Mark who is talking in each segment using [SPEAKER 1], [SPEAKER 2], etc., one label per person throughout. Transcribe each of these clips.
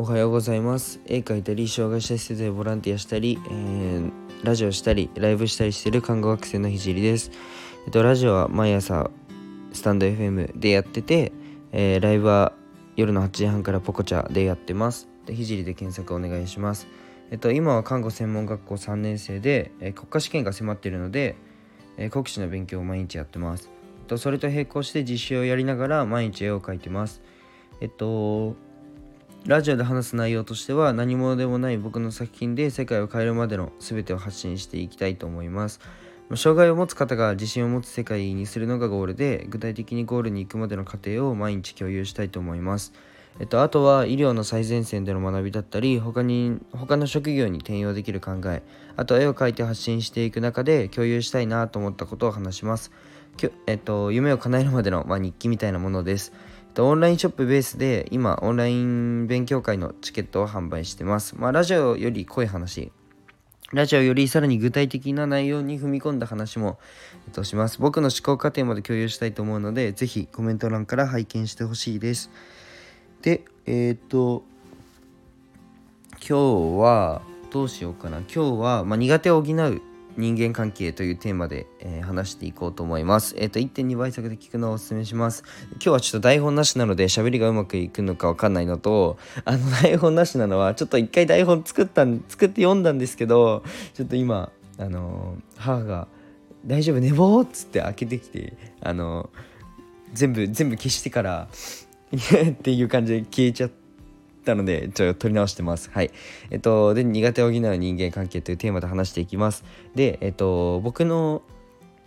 [SPEAKER 1] おはようございます。絵描いたり障害者施設でボランティアしたり、えー、ラジオしたりライブしたりしてる看護学生のひじりです。えっとラジオは毎朝スタンド FM でやってて、えー、ライブは夜の8時半からポコチャでやってます。でひじりで検索お願いします。えっと今は看護専門学校3年生で、えー、国家試験が迫っているので、えー、国試の勉強を毎日やってます。えっとそれと並行して実習をやりながら毎日絵を描いてます。えっとラジオで話す内容としては何者でもない僕の作品で世界を変えるまでの全てを発信していきたいと思います。障害を持つ方が自信を持つ世界にするのがゴールで具体的にゴールに行くまでの過程を毎日共有したいと思います。えっと、あとは医療の最前線での学びだったり他に他の職業に転用できる考えあと絵を描いて発信していく中で共有したいなと思ったことを話します。えっと、夢を叶えるまでの、まあ、日記みたいなものです。オンラインショップベースで今、オンライン勉強会のチケットを販売してます。まあ、ラジオより濃い話、ラジオよりさらに具体的な内容に踏み込んだ話も、えっと、します。僕の思考過程まで共有したいと思うので、ぜひコメント欄から拝見してほしいです。で、えー、っと、今日は、どうしようかな。今日は、まあ、苦手を補う人間関係というテーマで、えー、話していこうと思います。えっ、ー、と、1.2倍速で聞くのをお勧めします。今日はちょっと台本なしなので喋りがうまくいくのかわかんないのと、あの 台本なしなのはちょっと一回台本作ったん、作って読んだんですけど、ちょっと今、あのー、母が大丈夫寝坊っつって開けてきて、あの全部、全部消してから っていう感じで消えちゃって、たので、ちょっと取り直してます。はい。えっと、で、苦手を補う人間関係というテーマで話していきます。で、えっと、僕の、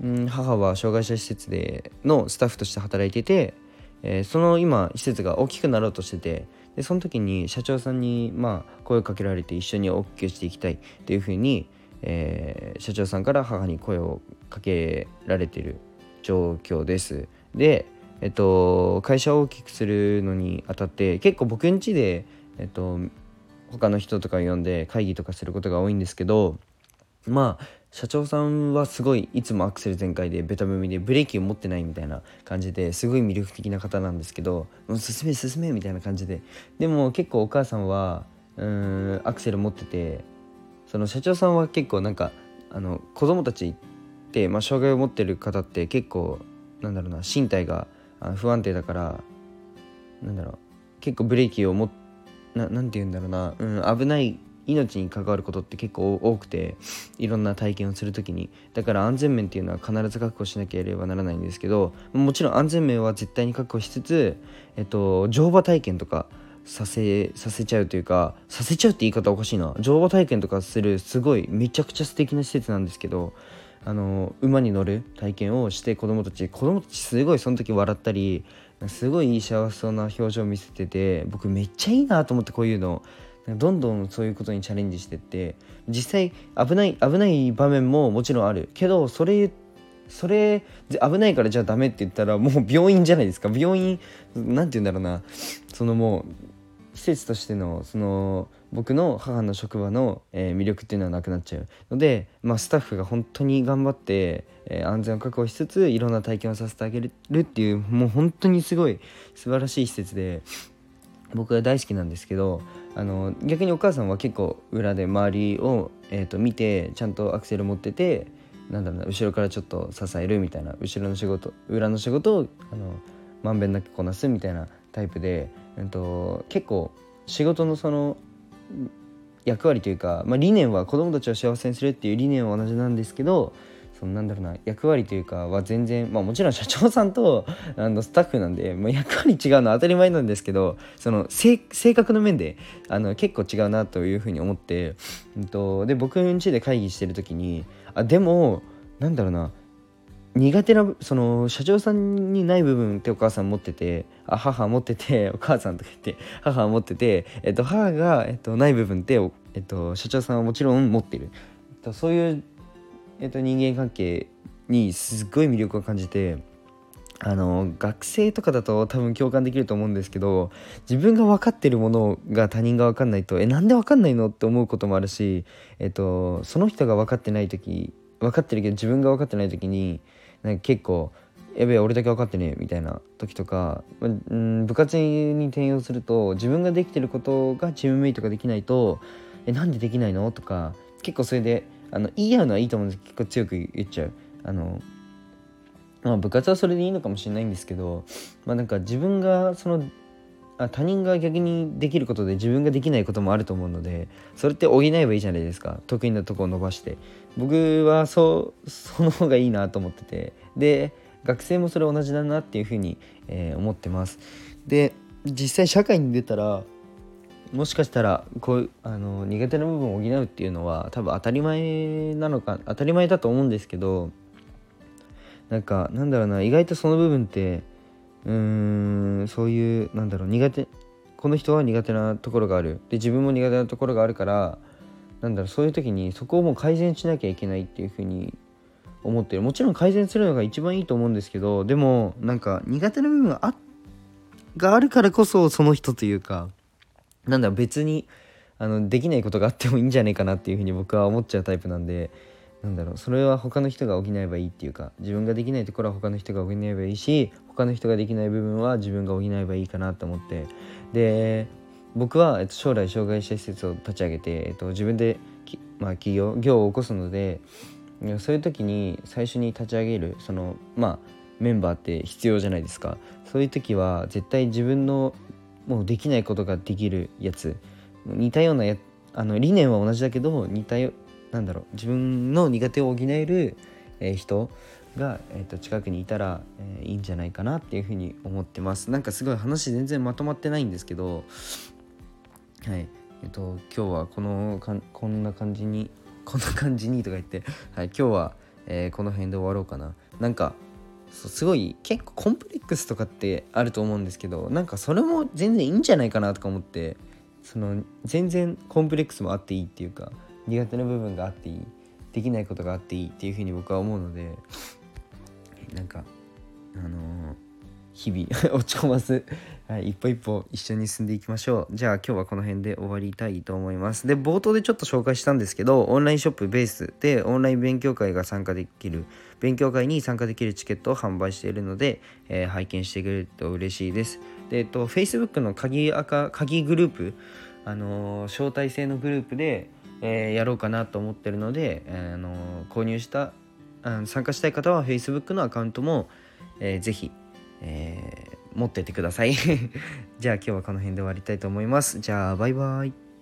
[SPEAKER 1] うん、母は障害者施設でのスタッフとして働いてて、えー、その今、施設が大きくなろうとしてて、で、その時に社長さんに、まあ、声をかけられて一緒に大きくしていきたいっていうふうに、えー、社長さんから母に声をかけられてる状況です。で、えっと、会社を大きくするのにあたって結構僕ん家で、えっと、他の人とか呼んで会議とかすることが多いんですけどまあ社長さんはすごいいつもアクセル全開でベタ踏みでブレーキを持ってないみたいな感じですごい魅力的な方なんですけどもう進め進めみたいな感じで。でも結構お母さんはうんアクセル持っててその社長さんは結構なんかあの子供たちって、まあ、障害を持ってる方って結構なんだろうな身体が不安定だからなんだろう。結構ブレーキをもななんて言うんだろうな、うん、危ない命に関わることって結構多くていろんな体験をする時に。だから安全面っていうのは必ず確保しなければならないんですけどもちろん安全面は絶対に確保しつつ、えっと、乗馬体験とかさせさせちゃうというかさせちゃうって言い方おかしいな。乗馬体験とかするすごいめちゃくちゃ素敵な施設なんですけどあの馬に乗る体験をして子供たち子供たちすごいその時笑ったりすごいいい幸せそうな表情を見せてて僕めっちゃいいなと思ってこういうの。どんどんそういうことにチャレンジしてって実際危ない危ない場面ももちろんある。けどそれそれ危ないからじゃあダメって言ったらもう病院じゃないですか。病院何て言うんだろうな。そのもう施設としてのその僕の母の職場の、えー、魅力っていうのはなくなっちゃうので、まあ、スタッフが本当に頑張って、えー、安全を確保しつついろんな体験をさせてあげるっていうもう本当にすごい素晴らしい施設で僕は大好きなんですけどあの逆にお母さんは結構裏で周りを、えーと、見てちゃんとアクセル持っててなんだろうな後ろからちょっと支えるみたいな後ろの仕事裏の仕事をあのまんべんなくこなすみたいなタイプで、えーと結構仕事のその役割というか、まあ、理念は子どもたちを幸せにするっていう理念は同じなんですけどそのなんだろうな役割というかは全然、まあ、もちろん社長さんと あのスタッフなんで、まあ、役割違うのは当たり前なんですけどその性格の面であの結構違うなというふうに思って、うんと、で僕ん家で会議してる時にあでもなんだろうな苦手なその社長さんにない部分ってお母さん持っててあ母持ってて お母さんとか言って母持ってて、えっと、母が、えっと、ない部分って、えっと、社長さんはもちろん持ってる、えっと、そういう、えっと、人間関係にすっごい魅力を感じてあの学生とかだと多分共感できると思うんですけど自分が分かってるものが他人が分かんないとえなんで分かんないのって思うこともあるし、えっと、その人が分かってない時分かってるけど自分が分かってない時になんか結構やべえ俺だけ分かってねえみたいな時とか、うん、部活に転用すると自分ができてることがチームメイトができないと「えなんでできないの?」とか結構それであの言い合うのはいいと思うんですけど結構強く言っちゃうあのまあ部活はそれでいいのかもしれないんですけどまあなんか自分がそのあ他人が逆にできることで自分ができないこともあると思うのでそれって補えばいいじゃないですか。得意なとこを伸ばして。僕はそうその方がいいなと思ってて。で学生もそれ同じだなっていうふうに、えー、思ってます。で実際社会に出たらもしかしたらこうあの苦手な部分を補うっていうのは多分当たり前なのか当たり前だと思うんですけどなんかなんだろうな意外とその部分ってうーんそういうなんだろう苦手この人は苦手なところがある。で自分も苦手なところがあるからなんだろうそういう時にそこをもう改善しなきゃいけないっていうふうに思ってる。もちろん改善するのが一番いいと思うんですけどでもなんか苦手な部分があがあるからこそその人というかなんだろう別にあのできないことがあってもいいんじゃないかなっていうふうに僕は思っちゃうタイプなんでなんだろうそれは他の人が補えばいいっていうか自分ができないところは他の人が補えばいいし他の人ができない部分は自分が補えばいいかなと思って。で僕は、将来障害者施設を立ち上げて、えっと、自分でまあ、企業業を起こすのでそういう時に最初に立ち上げるそのまあメンバーって必要じゃないですか。そういう時は絶対自分のもうできないことができるやつ。似たようなやあの理念は同じだけど似たよなんだろう自分の苦手を補える、えー、人が、えーと、近くにいたら、えー、いいんじゃないかなっていうふうに思ってます。なんかすごい話全然まとまってないんですけどはい。えっ、ー、と今日はこのかこんな感じに こんな感じにとか言って、はい、今日は、えー、この辺で終わろうかな。なんかすごい結構コンプレックスとかってあると思うんですけどなんかそれも全然いいんじゃないかなとか思ってその全然コンプレックスもあっていいっていうか苦手な部分があっていいできないことがあっていいっていうふうに僕は思うのでなんかあのー、日々 落ち込まず、はい、一歩一歩一緒に進んでいきましょう。じゃあ今日はこの辺で終わりたいと思います。で冒頭でちょっと紹介したんですけどオンラインショップベースでオンライン勉強会が参加できる勉強会に参加できるチケットを販売しているので、えー、拝見してくれると嬉しいです。でえっと Facebook の鍵赤鍵グループあのー、招待制のグループでえー、やろうかなと思ってるので、えー、あの購入した参加したい方は Facebook のアカウントも、えー、ぜひ、えー、持っててください。じゃあ今日はこの辺で終わりたいと思います。じゃあバイバイ。